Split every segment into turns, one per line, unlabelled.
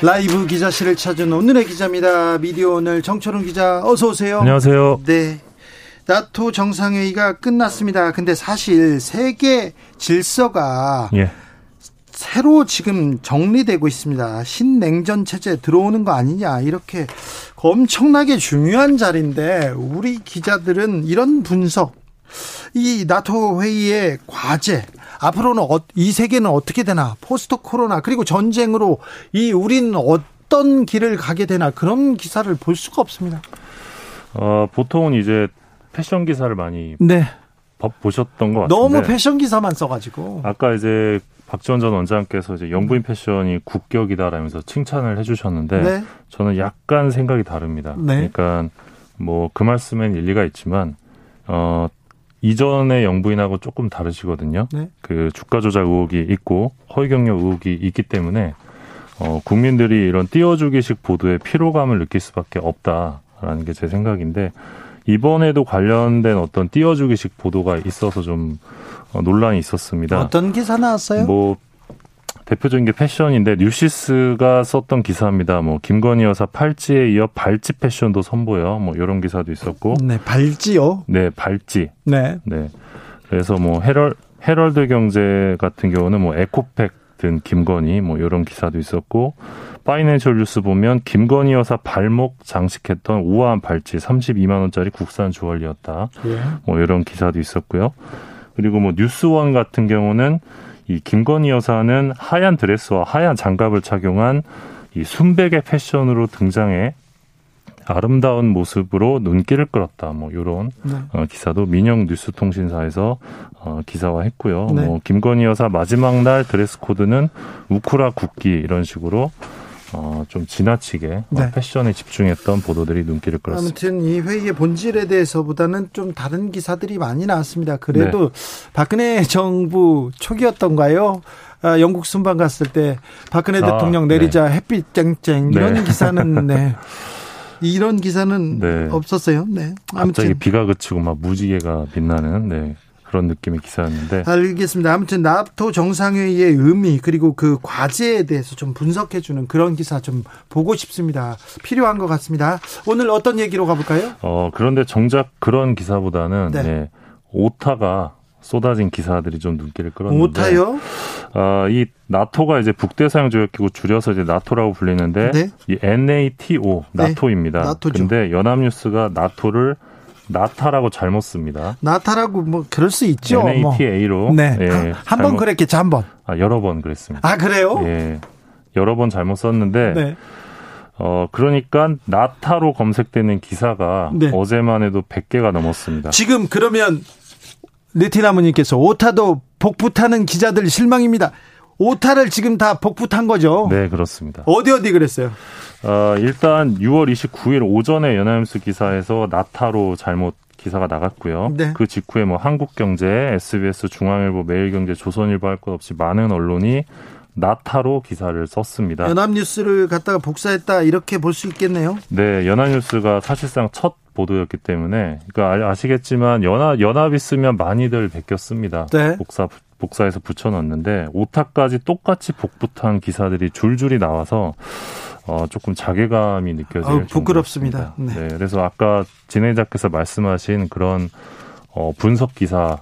라이브 기자실을 찾은 오늘의 기자입니다. 미디어 오늘 정철웅 기자 어서 오세요.
안녕하세요.
네. 나토 정상회의가 끝났습니다. 근데 사실 세계 질서가
예.
새로 지금 정리되고 있습니다. 신냉전 체제 들어오는 거 아니냐 이렇게 엄청나게 중요한 자리인데 우리 기자들은 이런 분석 이 나토 회의의 과제 앞으로는 어, 이 세계는 어떻게 되나 포스트 코로나 그리고 전쟁으로 이 우리는 어떤 길을 가게 되나 그런 기사를 볼 수가 없습니다.
어, 보통은 이제 패션 기사를 많이
네.
보셨던 것 같은데
너무 패션 기사만 써가지고
아까 이제 박지원 전 원장께서 이제 영부인 패션이 국격이다라면서 칭찬을 해주셨는데
네.
저는 약간 생각이 다릅니다.
네.
그러니까 뭐 그 말씀엔 일리가 있지만 어 이전의 영부인하고 조금 다르시거든요.
네.
그 주가 조작 의혹이 있고 허위 경력 의혹이 있기 때문에 어 국민들이 이런 띄워주기식 보도에 피로감을 느낄 수밖에 없다라는 게 제 생각인데 이번에도 관련된 어떤 띄워주기식 보도가 있어서 좀 어, 논란이 있었습니다.
어떤 기사 나왔어요?
뭐 대표적인 게 패션인데 뉴시스가 썼던 기사입니다. 뭐 김건희 여사 팔찌에 이어 발찌 패션도 선보여 뭐 이런 기사도 있었고
네, 발찌요.
네 발찌
네.
네 그래서 뭐 헤럴 헤럴드 경제 같은 경우는 뭐 에코백 든 김건희 뭐 이런 기사도 있었고 파이낸셜 뉴스 보면 김건희 여사 발목 장식했던 우아한 발찌 32만 원짜리 국산 주얼리였다.
예.
뭐 이런 기사도 있었고요. 그리고 뭐 뉴스원 같은 경우는 이 김건희 여사는 하얀 드레스와 하얀 장갑을 착용한 이 순백의 패션으로 등장해 아름다운 모습으로 눈길을 끌었다. 뭐 이런
네.
어, 기사도 민영 뉴스통신사에서 어, 기사화했고요.
네.
뭐 김건희 여사 마지막 날 드레스 코드는 우쿠라 국기 이런 식으로 어, 좀 지나치게 어,
네.
패션에 집중했던 보도들이 눈길을 끌었습니다.
아무튼 이 회의의 본질에 대해서보다는 좀 다른 기사들이 많이 나왔습니다. 그래도
네.
박근혜 정부 초기였던가요? 아, 영국 순방 갔을 때 박근혜
아,
대통령 내리자 햇빛 쨍쨍 이런
네.
기사는 네. 이런 기사는
네.
없었어요. 네.
갑자기
아무튼
비가 그치고 막 무지개가 빛나는 네, 그런 느낌의 기사였는데
알겠습니다. 아무튼 나토 정상회의의 의미 그리고 그 과제에 대해서 좀 분석해 주는 그런 기사 좀 보고 싶습니다. 필요한 것 같습니다. 오늘 어떤 얘기로 가볼까요?
어 그런데 정작 그런 기사보다는
네.
네, 오타가 쏟아진 기사들이 좀 눈길을 끌었는데
오타요?
아, 이 나토가 이제 북대서양 조약기구 줄여서 이제 나토라고 불리는데
네.
이 NATO 나토입니다.
나토죠.
근데 연합뉴스가 나토를 나타라고 잘못 씁니다.
나타라고 뭐 그럴 수 있죠. 뭐.
NATA로
네.
예,
한번
잘못-
그랬겠죠, 한 번.
아, 여러 번 그랬습니다.
아, 그래요?
예. 여러 번 잘못 썼는데
네.
어 그러니까 나타로 검색되는 기사가
네.
어제만 해도 100개가 넘었습니다.
지금 그러면 느티나무님께서 오타도 복붙하는 기자들 실망입니다. 오타를 지금 다 복붙한 거죠.
네, 그렇습니다.
어디 어디 그랬어요?
어, 일단 6월 29일 오전에 연합뉴스 기사에서 나타로 잘못 기사가 나갔고요.
네.
그 직후에 뭐 한국경제, SBS, 중앙일보, 매일경제, 조선일보 할 것 없이 많은 언론이 나타로 기사를 썼습니다.
연합뉴스를 갖다가 복사했다 이렇게 볼 수 있겠네요.
네, 연합뉴스가 사실상 첫 보도였기 때문에 그러니까 아- 아시겠지만 연합 연합이 쓰면 많이들 베꼈습니다.
네.
복사 복사해서 붙여놨는데 오타까지 똑같이 복붙한 기사들이 줄줄이 나와서 어, 조금 자괴감이 느껴질
아우, 부끄럽습니다.
정도였습니다. 네. 그래서 아까 진행자께서 말씀하신 그런 어, 분석 기사를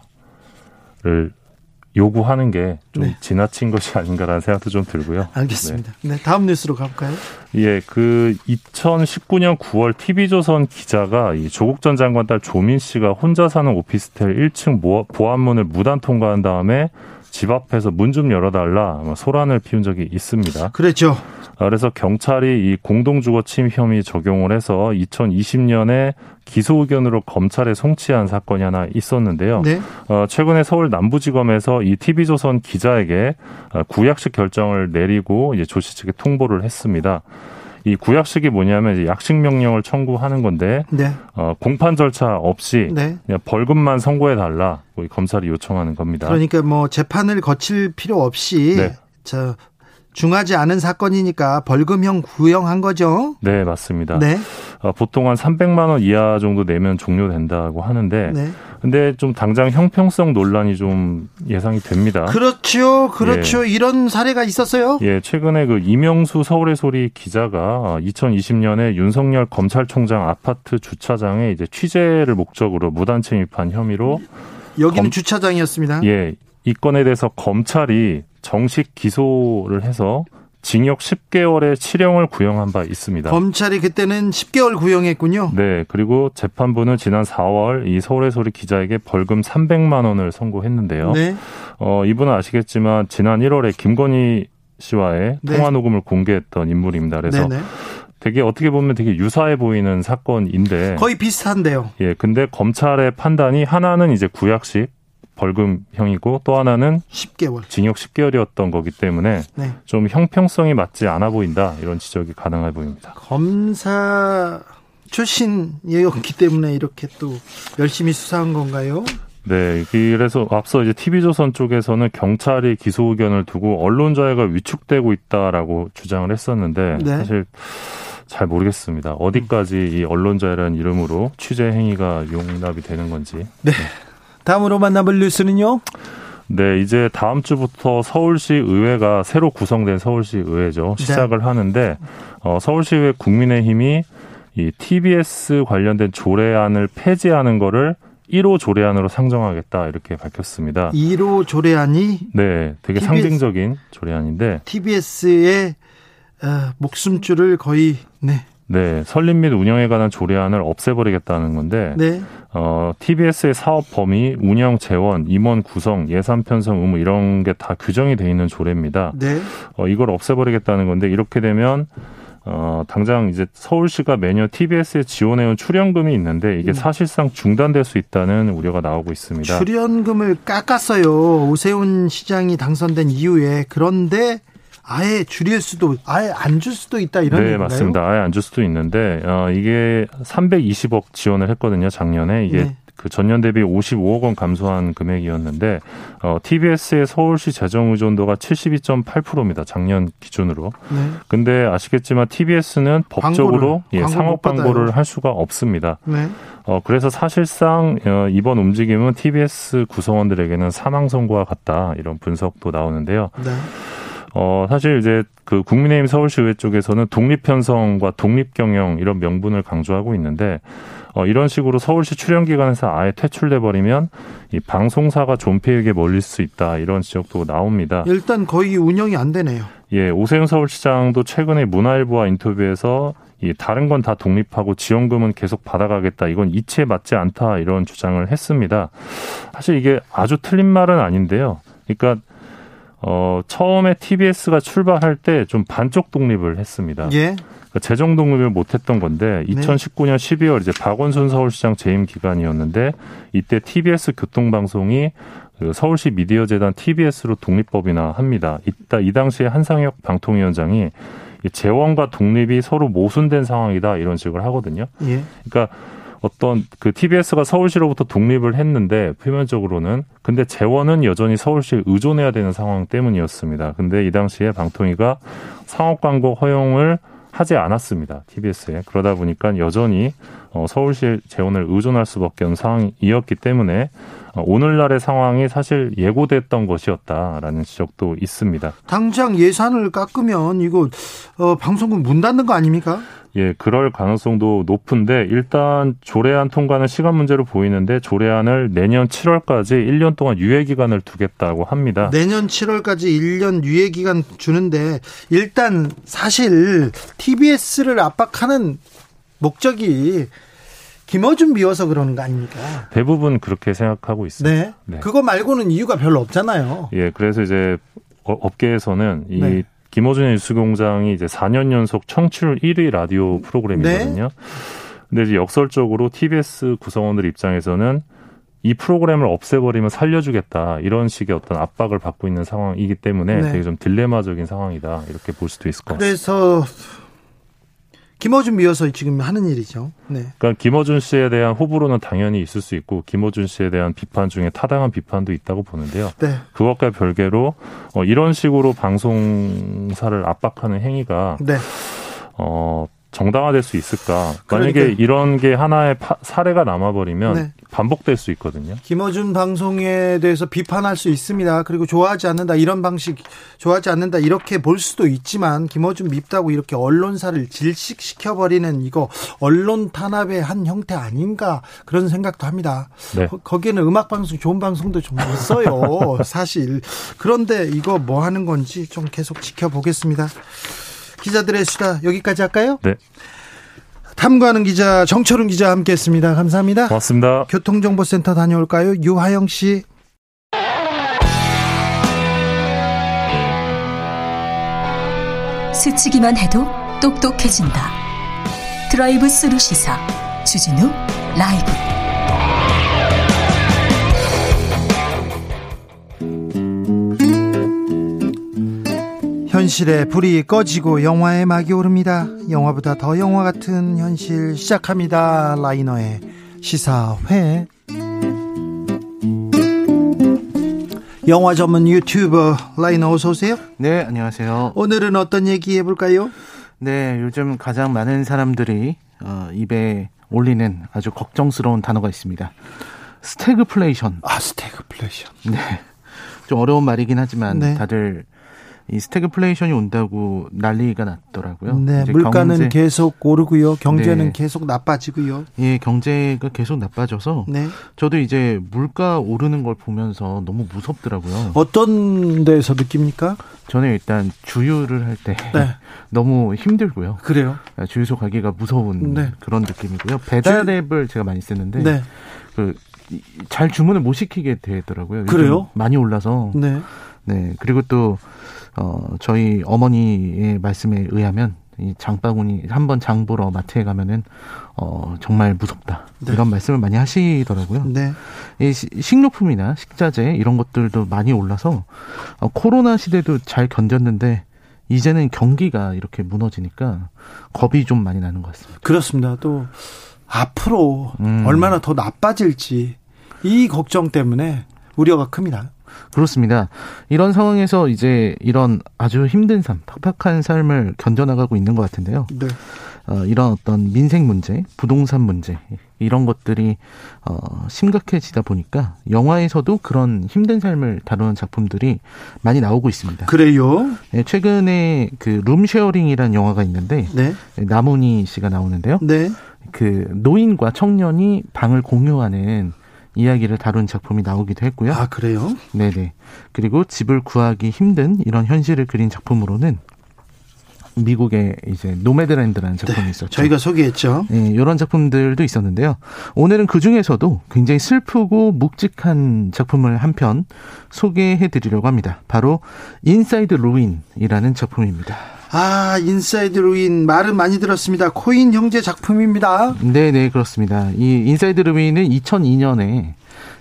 요구하는 게좀
네.
지나친 것이 아닌가라는 생각도 좀 들고요.
알겠습니다. 네, 다음 뉴스로 가볼까요?
예, 그 2019년 9월 TV조선 기자가 이 조국 전 장관 딸 조민 씨가 혼자 사는 오피스텔 1층 모- 보안문을 무단 통과한 다음에 집 앞에서 문 좀 열어달라 아마 소란을 피운 적이 있습니다.
그랬죠.
아, 그래서 경찰이 이 공동주거 침해 혐의 적용을 해서 2020년에 기소 의견으로 검찰에 송치한 사건이 하나 있었는데요.
네.
어, 최근에 서울 남부지검에서 이 TV조선 기자에게 어, 구약식 결정을 내리고 이제 조씨 측에 통보를 했습니다. 이 구약식이 뭐냐면 이제 약식 명령을 청구하는 건데
네.
어, 공판 절차 없이
네.
그냥 벌금만 선고해 달라 고 검찰이 요청하는 겁니다.
그러니까 뭐 재판을 거칠 필요 없이
네.
저 중하지 않은 사건이니까 벌금형 구형한 거죠.
네, 맞습니다.
네.
어, 보통 한 300만 원 이하 정도 내면 종료된다고 하는데
네.
근데 좀 당장 형평성 논란이 좀 예상이 됩니다.
그렇죠. 그렇죠. 이런 사례가 있었어요.
예, 최근에 그 이명수 서울의 소리 기자가 2020년에 윤석열 검찰총장 아파트 주차장에 이제 취재를 목적으로 무단 침입한 혐의로
여기는
검-
주차장이었습니다.
예, 이 건에 대해서 검찰이 정식 기소를 해서 징역 10개월의 실형을 구형한 바 있습니다.
검찰이 그때는 10개월 구형했군요.
네, 그리고 재판부는 지난 4월 이 서울의 소리 기자에게 벌금 300만 원을 선고했는데요.
네.
어, 이분은 아시겠지만 지난 1월에 김건희 씨와의
네.
통화 녹음을 공개했던 인물입니다. 그래서
네네.
되게 어떻게 보면 되게 유사해 보이는 사건인데
거의 비슷한데요.
예, 근데 검찰의 판단이 하나는 이제 구약식 벌금형이고 또 하나는
10개월.
징역 10개월이었던 거기 때문에
네.
좀 형평성이 맞지 않아 보인다 이런 지적이 가능해 보입니다.
검사 출신이었기 때문에 이렇게 또 열심히 수사한 건가요?
네, 그래서 앞서 이제 TV조선 쪽에서는 경찰이 기소 의견을 두고 언론 자유가 위축되고 있다라고 주장을 했었는데
네.
사실 잘 모르겠습니다. 어디까지 이 언론 자유라는 이름으로 취재 행위가 용납이 되는 건지.
다음으로 만나볼 뉴스는요.
네, 이제 다음 주부터 서울시 의회가 새로 구성된 서울시 의회죠.
네.
시작을 하는데 어, 서울시 의회 국민의힘이 이 TBS 관련된 조례안을 폐지하는 거를 1호 조례안으로 상정하겠다 이렇게 밝혔습니다.
1호 조례안이
네, 되게
TBS
상징적인 조례안인데,
TBS의 어, 목숨줄을 거의 네.
네, 설립 및 운영에 관한 조례안을 없애버리겠다는 건데,
네.
어, TBS의 사업 범위, 운영 재원, 임원 구성, 예산 편성 의무 이런 게 다 규정이 돼 있는 조례입니다.
네.
어, 이걸 없애버리겠다는 건데 이렇게 되면 어, 당장 이제 서울시가 매년 TBS에 지원해온 출연금이 있는데 이게
음.
사실상 중단될 수 있다는 우려가 나오고 있습니다.
출연금을 깎았어요. 오세훈 시장이 당선된 이후에 그런데 아예 줄일 수도 아예 안 줄 수도 있다 이런
네,
얘기인가요?
맞습니다. 아예 안 줄 수도 있는데 어, 이게 320억 지원을 했거든요. 작년에 이게
네.
그 전년 대비 55억 원 감소한 금액이었는데 어, TBS의 서울시 재정 의존도가 72.8%입니다. 작년 기준으로.
네.
근데 아시겠지만 TBS는 법적으로
광고를,
예,
광고
상업. 광고를 할 수가 없습니다.
네.
어, 그래서 사실상 어, 이번 움직임은 TBS 구성원들에게는 사망 선고와 같다 이런 분석도 나오는데요.
네.
어, 사실 이제 그 국민의힘 서울시의회 쪽에서는 독립 편성과 독립 경영 이런 명분을 강조하고 있는데 어, 이런 식으로 서울시 출연 기관에서 아예 퇴출돼 버리면 이 방송사가 존폐에게 몰릴 수 있다 이런 지적도 나옵니다.
일단 거의 운영이 안 되네요.
예, 오세훈 서울시장도 최근에 문화일보와 인터뷰에서 이 다른 건 다 독립하고 지원금은 계속 받아가겠다. 이건 이치에 맞지 않다. 이런 주장을 했습니다. 사실 이게 아주 틀린 말은 아닌데요. 그러니까 어 처음에 TBS가 출발할 때 좀 반쪽 독립을 했습니다.
예.
그러니까 재정 독립을 못했던 건데 2019년 12월 이제 박원순 서울시장 재임 기간이었는데 이때 TBS 교통방송이 그 서울시 미디어재단 TBS로 독립법이나 합니다. 이따 이 당시에 한상혁 방통위원장이 이 재원과 독립이 서로 모순된 상황이다 이런 식으로 하거든요.
예.
그러니까 어떤 그 TBS가 서울시로부터 독립을 했는데 표면적으로는 근데 재원은 여전히 서울시에 의존해야 되는 상황 때문이었습니다. 근데 이 당시에 방통위가 상업 광고 허용을 하지 않았습니다. TBS에. 그러다 보니까 여전히 어, 서울시 재원을 의존할 수밖에 없는 상황이었기 때문에 어, 오늘날의 상황이 사실 예고됐던 것이었다라는 지적도 있습니다.
당장 예산을 깎으면 이거 어, 방송국 문 닫는 거 아닙니까?
예, 그럴 가능성도 높은데 일단 조례안 통과는 시간 문제로 보이는데 조례안을 내년 7월까지 1년 동안 유예 기간을 두겠다고 합니다.
내년 7월까지 1년 유예 기간 주는데 일단 사실 TBS를 압박하는 목적이 김어준 비워서 그러는 거 아닙니까?
대부분 그렇게 생각하고 있습니다.
네.
네.
그거 말고는 이유가 별로 없잖아요.
예, 그래서 이제 어- 업계에서는 이
네.
김어준의 뉴스공장이 이제 4년 연속 청취율 1위 라디오 프로그램이거든요.
네.
근데 이제 역설적으로 TBS 구성원들 입장에서는 이 프로그램을 없애버리면 살려주겠다 이런 식의 어떤 압박을 받고 있는 상황이기 때문에
네.
되게 좀 딜레마적인 상황이다 이렇게 볼 수도 있을 것 같습니다.
그래서 김어준 미워서 지금 하는 일이죠. 네.
그러니까 김어준 씨에 대한 호불호는 당연히 있을 수 있고 김어준 씨에 대한 비판 중에 타당한 비판도 있다고 보는데요. 네. 그것과 별개로 어, 이런 식으로 방송사를 압박하는 행위가 네. 어, 정당화될 수 있을까? 만약에 그러니까. 이런 게 하나의 파, 사례가 남아버리면 네. 반복될 수 있거든요.
김어준 방송에 대해서 비판할 수 있습니다. 그리고 좋아하지 않는다 이런 방식 좋아하지 않는다 이렇게 볼 수도 있지만 김어준 밉다고 이렇게 언론사를 질식시켜 버리는 이거 언론 탄압의 한 형태 아닌가 그런 생각도 합니다. 네. 거, 기에는 음악 방송 좋은 방송도 좀 있어요. 사실 그런데 이거 뭐 하는 건지 좀 계속 지켜보겠습니다. 기자들의 수다 여기까지 할까요?
네.
탐구하는 기자 정철은 기자 함께했습니다. 감사합니다.
고맙습니다.
교통정보센터 다녀올까요? 유하영 씨.
스치기만 해도 똑똑해진다. 드라이브 스루 시사 주진우 라이브.
현실의 불이 꺼지고 영화의 막이 오릅니다. 영화보다 더 영화 같은 현실 시작합니다. 라이너의 시사회. 영화 전문 유튜버 라이너 어서 오세요.
네, 안녕하세요.
오늘은 어떤 얘기 해볼까요?
네, 요즘 가장 많은 사람들이 어, 입에 올리는 아주 걱정스러운 단어가 있습니다. 스태그플레이션.
아, 스태그플레이션.
네. 좀 어려운 말이긴 하지만 네. 다들 이 스태그플레이션이 온다고 난리가 났더라고요.
네, 물가는 경제, 계속 오르고요. 경제는 네. 계속 나빠지고요.
예, 경제가 계속 나빠져서 네. 저도 이제 물가 오르는 걸 보면서 너무 무섭더라고요.
어떤 데서 느낍니까?
저는 일단 주유를 할때 네. 너무 힘들고요.
그래요?
아, 주유소 가기가 무서운 네. 그런 느낌이고요. 배달 앱을 제가 많이 쓰는데 네. 그잘 주문을 못 시키게 되더라고요.
그래요?
많이 올라서. 네. 네. 그리고 또 어, 저희 어머니의 말씀에 의하면 이 장바구니 한번 장 보러 마트에 가면은 어 정말 무섭다 네. 이런 말씀을 많이 하시더라고요. 네. 이 식료품이나 식자재 이런 것들도 많이 올라서 어, 코로나 시대도 잘 견뎠는데 이제는 경기가 이렇게 무너지니까 겁이 좀 많이 나는 것 같습니다.
그렇습니다. 또 앞으로 음. 얼마나 더 나빠질지 이 걱정 때문에 우려가 큽니다.
그렇습니다. 이런 상황에서 이제 이런 아주 힘든 삶, 팍팍한 삶을 견뎌나가고 있는 것 같은데요. 네. 어, 이런 어떤 민생 문제, 부동산 문제 이런 것들이 어, 심각해지다 보니까 영화에서도 그런 힘든 삶을 다루는 작품들이 많이 나오고 있습니다.
그래요?
네, 최근에 그 룸쉐어링이라는 영화가 있는데 네. 나문희 씨가 나오는데요. 네. 그 노인과 청년이 방을 공유하는 이야기를 다룬 작품이 나오기도 했고요.
아, 그래요?
네네. 그리고 집을 구하기 힘든 이런 현실을 그린 작품으로는 미국의 이제 노매드랜드라는 작품이 네, 있었죠.
저희가 소개했죠.
네, 이런 작품들도 있었는데요. 오늘은 그 중에서도 굉장히 슬프고 묵직한 작품을 한 편 소개해 드리려고 합니다. 바로 인사이드 르윈이라는 작품입니다.
아, 인사이드 르윈 말은 많이 들었습니다. 코엔 형제 작품입니다.
네, 네, 그렇습니다. 이 인사이드 르윈은 2002년에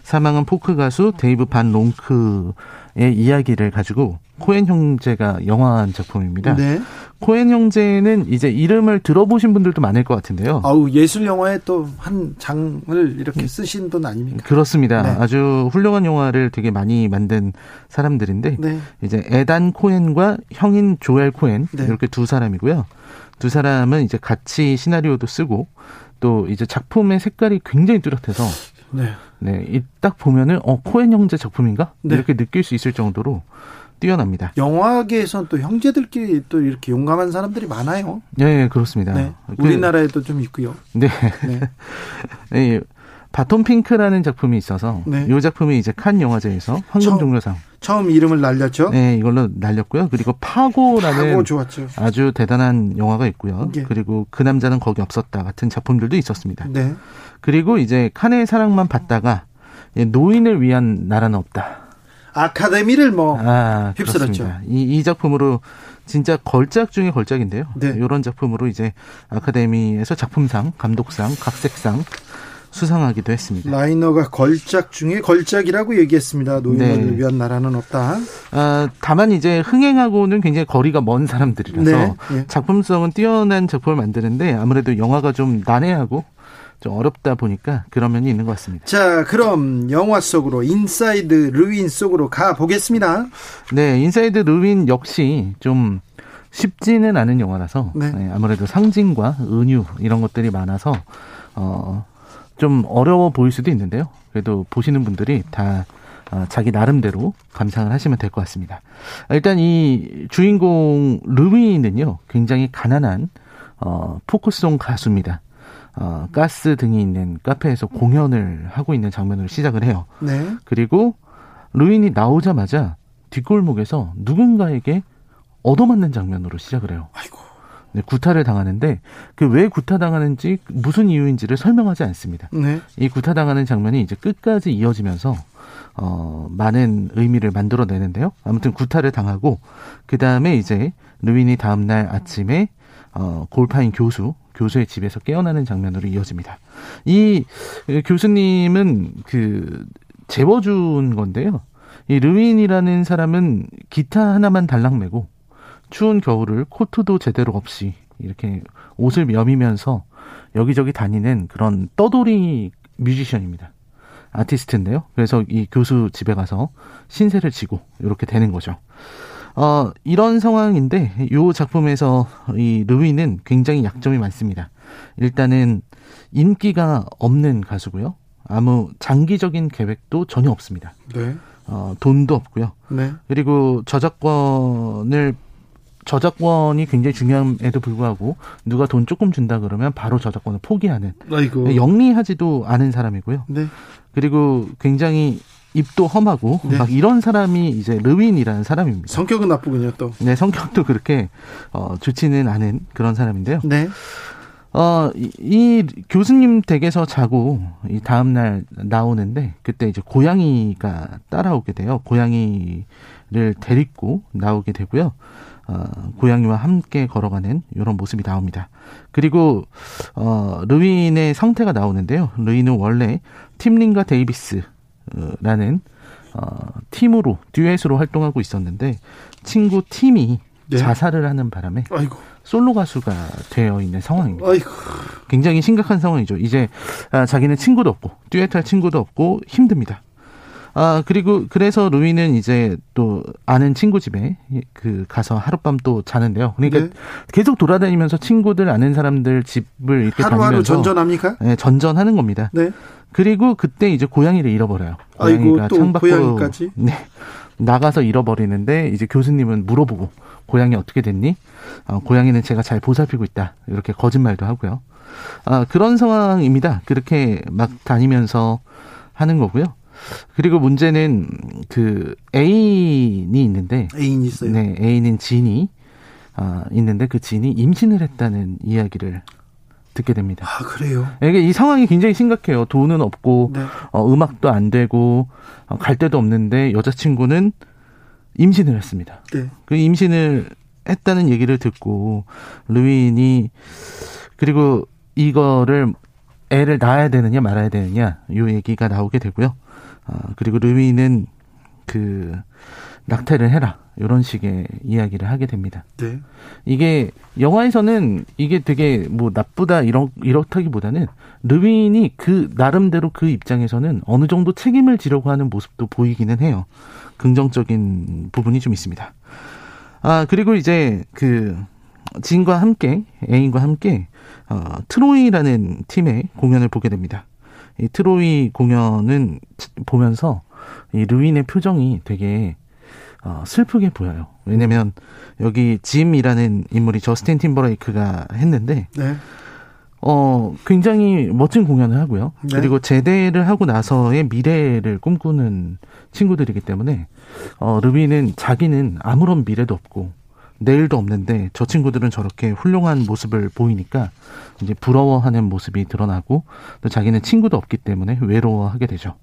사망한 포크 가수 데이브 반 롱크의 이야기를 가지고 코엔 형제가 영화한 작품입니다. 네. 코엔 형제는 이제 이름을 들어보신 분들도 많을 것 같은데요.
아우 예술 영화에 또 한 장을 이렇게 쓰신 분 아닙니까?
그렇습니다. 네. 아주 훌륭한 영화를 되게 많이 만든 사람들인데 네. 이제 에단 코엔과 형인 조엘 코엔 네. 이렇게 두 사람이고요. 두 사람은 이제 같이 시나리오도 쓰고 또 이제 작품의 색깔이 굉장히 뚜렷해서 네. 네, 딱 보면은 어 코엔 형제 작품인가 네. 이렇게 느낄 수 있을 정도로 뛰어납니다.
영화계에서는 또 형제들끼리 또 이렇게 용감한 사람들이 많아요.
네, 그렇습니다. 네,
그 우리나라에도 좀 있고요.
네. 네. 네. 바톤 핑크라는 작품이 있어서 네. 이 작품이 이제 칸 영화제에서 황금 종려상
처음 이름을 날렸죠.
네, 이걸로 날렸고요. 그리고 파고라는
파고 좋았죠.
아주 대단한 영화가 있고요. 예. 그리고 그 남자는 거기 없었다 같은 작품들도 있었습니다. 네. 그리고 이제 칸의 사랑만 받다가 노인을 위한 나라는 없다.
아카데미를 뭐 아, 휩쓸었죠.
이, 이 작품으로 진짜 걸작 중에 걸작인데요. 네. 이런 작품으로 이제 아카데미에서 작품상, 감독상, 각색상 수상하기도 했습니다.
라이너가 걸작 중에 걸작이라고 얘기했습니다. 노인을 네. 위한 나라는 없다.
아, 다만 이제 흥행하고는 굉장히 거리가 먼 사람들이라서 네. 네. 작품성은 뛰어난 작품을 만드는데 아무래도 영화가 좀 난해하고 좀 어렵다 보니까 그런 면이 있는 것 같습니다.
자, 그럼 영화 속으로 인사이드 르윈 속으로 가 보겠습니다.
네, 인사이드 르윈 역시 좀 쉽지는 않은 영화라서 네. 네, 아무래도 상징과 은유 이런 것들이 많아서 어, 좀 어려워 보일 수도 있는데요. 그래도 보시는 분들이 다 어, 자기 나름대로 감상을 하시면 될 것 같습니다. 일단 이 주인공 르윈은요, 굉장히 가난한 어, 포크송 가수입니다. 어, 가스 등이 있는 카페에서 공연을 하고 있는 장면으로 시작을 해요. 네. 그리고 루인이 나오자마자 뒷골목에서 누군가에게 얻어맞는 장면으로 시작을 해요. 아이고. 네, 구타를 당하는데 그 왜 구타당하는지 무슨 이유인지를 설명하지 않습니다. 네. 이 구타당하는 장면이 이제 끝까지 이어지면서 어, 많은 의미를 만들어내는데요. 아무튼 구타를 당하고 그 다음에 이제 루인이 다음 날 아침에 어, 골파인 교수 교수의 집에서 깨어나는 장면으로 이어집니다. 이 교수님은 그 재워준 건데요. 이 르윈이라는 사람은 기타 하나만 달랑매고 추운 겨울을 코트도 제대로 없이 이렇게 옷을 여미면서 여기저기 다니는 그런 떠돌이 뮤지션입니다. 아티스트인데요. 그래서 이 교수 집에 가서 신세를 지고 이렇게 되는 거죠. 어, 이런 상황인데 이 작품에서 이 루이는 굉장히 약점이 많습니다. 일단은 인기가 없는 가수고요. 아무 장기적인 계획도 전혀 없습니다. 네. 어, 돈도 없고요. 네. 그리고 저작권을 저작권이 굉장히 중요함에도 불구하고 누가 돈 조금 준다 그러면 바로 저작권을 포기하는 아이고. 영리하지도 않은 사람이고요. 네. 그리고 굉장히 입도 험하고 네. 막 이런 사람이 이제 르윈이라는 사람입니다.
성격은 나쁘군요, 또.
네, 성격도 그렇게 어 좋지는 않은 그런 사람인데요. 네. 어, 이, 이 교수님 댁에서 자고 이 다음 날 나오는데 그때 이제 고양이가 따라오게 돼요. 고양이를 데리고 나오게 되고요. 어, 고양이와 함께 걸어가는 이런 모습이 나옵니다. 그리고 어, 르윈의 상태가 나오는데요. 르윈은 원래 팀린과 데이비스라는 어, 팀으로 듀엣으로 활동하고 있었는데 친구 팀이 네. 자살을 하는 바람에 아이고. 솔로 가수가 되어 있는 상황입니다. 아이고. 굉장히 심각한 상황이죠. 이제 아, 자기는 친구도 없고 듀엣할 친구도 없고 힘듭니다. 아, 그리고 그래서 루이는 이제 또 아는 친구 집에 그 가서 하룻밤 또 자는데요. 그러니까 네. 계속 돌아다니면서 친구들 아는 사람들 집을 이렇게 하루하루 다니면서
전전합니까?
네, 전전하는 겁니다. 네. 그리고 그때 이제 고양이를 잃어버려요. 고양이가
아이고, 창밖으로 고양이까지?
네. 나가서 잃어버리는데 이제 교수님은 물어보고 고양이 어떻게 됐니? 어, 고양이는 제가 잘 보살피고 있다. 이렇게 거짓말도 하고요. 아, 그런 상황입니다. 그렇게 막 다니면서 하는 거고요. 그리고 문제는 그 애인이 있는데
애인 있어요.
네, 애인인 진이 아, 있는데 그 진이 임신을 했다는 이야기를 듣게 됩니다.
아 그래요?
이게 이 상황이 굉장히 심각해요. 돈은 없고 네. 어, 음악도 안 되고 어, 갈 데도 없는데 여자친구는 임신을 했습니다. 네. 그 임신을 했다는 얘기를 듣고 루인이 그리고 이거를 애를 낳아야 되느냐 말아야 되느냐 요 얘기가 나오게 되고요. 어, 그리고 르위는 그 낙태를 해라 이런 식의 이야기를 하게 됩니다. 네. 이게 영화에서는 이게 되게 뭐 나쁘다 이런 이렇다기보다는 르윈이 그 나름대로 그 입장에서는 어느 정도 책임을 지려고 하는 모습도 보이기는 해요. 긍정적인 부분이 좀 있습니다. 아 그리고 이제 그 진과 함께 애인과 함께 어, 트로이라는 팀의 공연을 보게 됩니다. 이 트로이 공연은 보면서 이 루인의 표정이 되게 어, 슬프게 보여요. 왜냐면 여기 짐이라는 인물이 저스틴 팀버레이크가 했는데 네. 어 굉장히 멋진 공연을 하고요. 네. 그리고 제대를 하고 나서의 미래를 꿈꾸는 친구들이기 때문에 어 루비는 자기는 아무런 미래도 없고 내일도 없는데 저 친구들은 저렇게 훌륭한 모습을 보이니까 이제 부러워하는 모습이 드러나고 또 자기는 친구도 없기 때문에 외로워하게 되죠.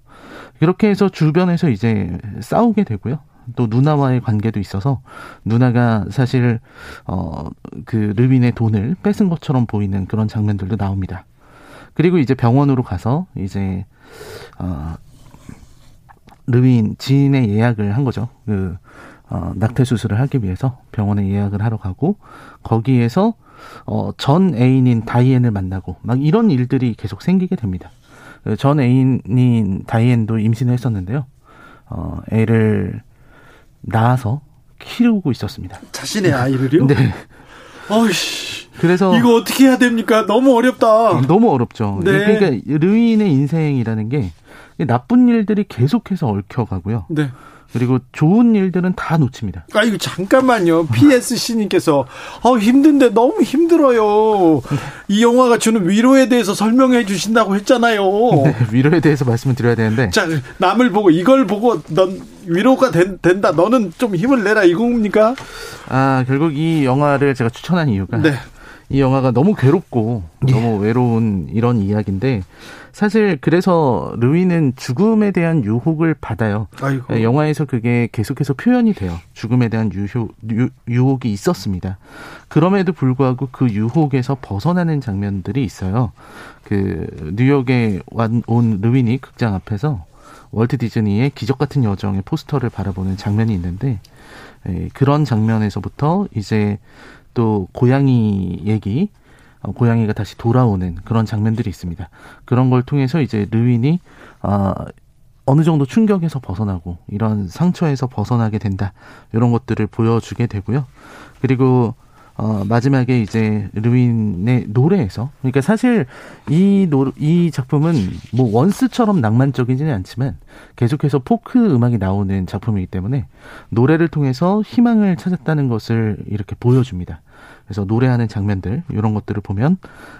그렇게 해서 주변에서 이제 싸우게 되고요. 또 누나와의 관계도 있어서 누나가 사실 어그 르빈의 돈을 뺏은 것처럼 보이는 그런 장면들도 나옵니다. 그리고 이제 병원으로 가서 이제 어 르윈 지인의 예약을 한 거죠. 그 어, 낙태 수술을 하기 위해서 병원에 예약을 하러 가고 거기에서 어, 전 애인인 다이앤을 만나고 막 이런 일들이 계속 생기게 됩니다. 그전 애인인 다이앤도 임신을 했었는데요. 어, 애를 낳아서 키우고 있었습니다.
자신의 아이를요?
네.
어이씨.
그래서
이거 어떻게 해야 됩니까? 너무 어렵다.
너무 어렵죠. 네. 그러니까 르윈의 인생이라는 게 나쁜 일들이 계속해서 얽혀가고요. 네. 그리고 좋은 일들은 다 놓칩니다.
아, 이거 잠깐만요. PSC님께서, 어, 힘든데 너무 힘들어요. 이 영화가 주는 위로에 대해서 설명해 주신다고 했잖아요. 네,
위로에 대해서 말씀을 드려야 되는데.
자, 남을 보고, 이걸 보고, 넌 위로가 된, 된다. 너는 좀 힘을 내라. 이겁니까?
아, 결국 이 영화를 제가 추천한 이유가. 네. 이 영화가 너무 괴롭고 예. 너무 외로운 이런 이야기인데 사실 그래서 루이는 죽음에 대한 유혹을 받아요. 아이고. 네, 영화에서 그게 계속해서 표현이 돼요. 죽음에 대한 유혹, 유, 유혹이 있었습니다. 그럼에도 불구하고 그 유혹에서 벗어나는 장면들이 있어요. 그 뉴욕에 온 루인이 극장 앞에서 월트 디즈니의 기적 같은 여정의 포스터를 바라보는 장면이 있는데 예, 그런 장면에서부터 이제 또 고양이 얘기, 어, 고양이가 다시 돌아오는 그런 장면들이 있습니다. 그런 걸 통해서 이제 르윈이 어, 어느 정도 충격에서 벗어나고 이런 상처에서 벗어나게 된다 이런 것들을 보여주게 되고요. 그리고 어, 마지막에 이제 르윈의 노래에서 그러니까 사실 이 노, 이 작품은 뭐 원스처럼 낭만적이지는 않지만 계속해서 포크 음악이 나오는 작품이기 때문에 노래를 통해서 희망을 찾았다는 것을 이렇게 보여줍니다. 그래서 노래하는 장면들 이런 것들을 보면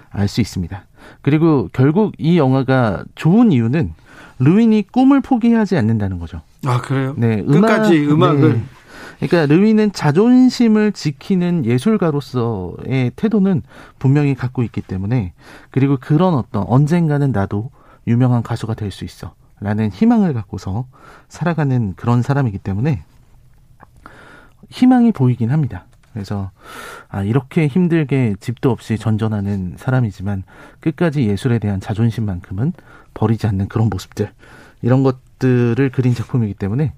알 수 있습니다. 그리고 결국 이 영화가 좋은 이유는 르윈이 꿈을 포기하지 않는다는 거죠.
아 그래요?
네,
끝까지 음악, 을 네.
그러니까 르윈은 자존심을 지키는 예술가로서의 태도는 분명히 갖고 있기 때문에 그리고 그런 어떤 언젠가는 나도 유명한 가수가 될 수 있어. 라는 희망을 갖고서 살아가는 그런 사람이기 때문에 희망이 보이긴 합니다. 그래서 아 이렇게 힘들게 집도 없이 전전하는 사람이지만 끝까지 예술에 대한 자존심만큼은 버리지 않는 그런 모습들 이런 것들을 그린 작품이기 때문에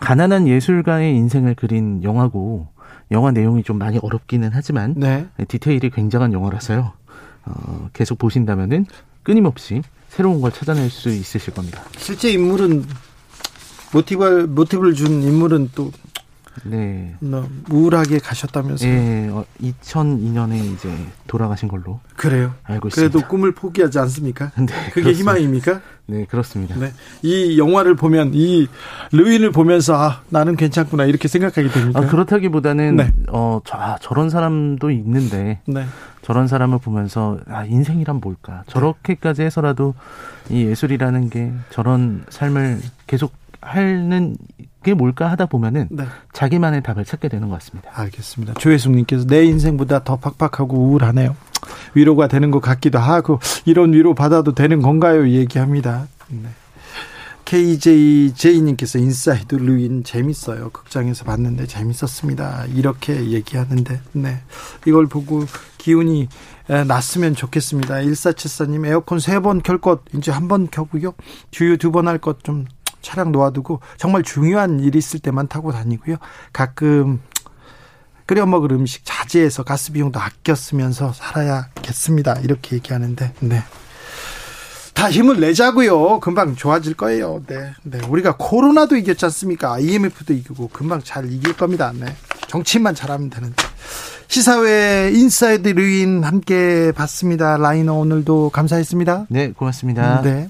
가난한 예술가의 인생을 그린 영화고 영화 내용이 좀 많이 어렵기는 하지만 네. 디테일이 굉장한 영화라서요. 어, 계속 보신다면은 끊임없이 새로운 걸 찾아낼 수 있으실 겁니다.
실제 인물은 모티브 모티브를 준 인물은 또 네. 우울하게 가셨다면서요?
네, 2002년에 이제 돌아가신 걸로.
그래요?
알고
있습니다. 그래도 꿈을 포기하지 않습니까? 네. 그게 그렇습니다. 희망입니까?
네, 그렇습니다. 네.
이 영화를 보면, 이 르윈을 보면서, 아, 나는 괜찮구나, 이렇게 생각하게 됩니까?
아, 그렇다기보다는, 네. 어, 저, 아, 저런 사람도 있는데, 네. 저런 사람을 보면서, 아, 인생이란 뭘까? 저렇게까지 해서라도 이 예술이라는 게 저런 삶을 계속 하는 게 뭘까 하다 보면은 네. 자기만의 답을 찾게 되는 것 같습니다.
알겠습니다. 조혜숙님께서 내 인생보다 더 팍팍하고 우울하네요. 위로가 되는 것 같기도 하고 이런 위로 받아도 되는 건가요? 얘기합니다. 네. KJJ님께서 인사이드 르윈 재밌어요. 극장에서 봤는데 재밌었습니다. 이렇게 얘기하는데, 네. 이걸 보고 기운이 났으면 좋겠습니다. 1474님 에어컨 세 번 켤 것 이제 한 번 켜고요. 주유 두 번 할 것 좀 차량 놓아두고 정말 중요한 일이 있을 때만 타고 다니고요. 가끔 끓여 먹을 음식 자제해서 가스 비용도 아껴 쓰면서 살아야겠습니다. 이렇게 얘기하는데, 네. 다 힘을 내자고요. 금방 좋아질 거예요. 네. 네. 우리가 코로나도 이겼지 않습니까? IMF도 이기고 금방 잘 이길 겁니다. 네. 정치만 잘하면 되는데. 시사회 인사이드 르윈 함께 봤습니다. 라이너 오늘도 감사했습니다.
네, 고맙습니다. 네.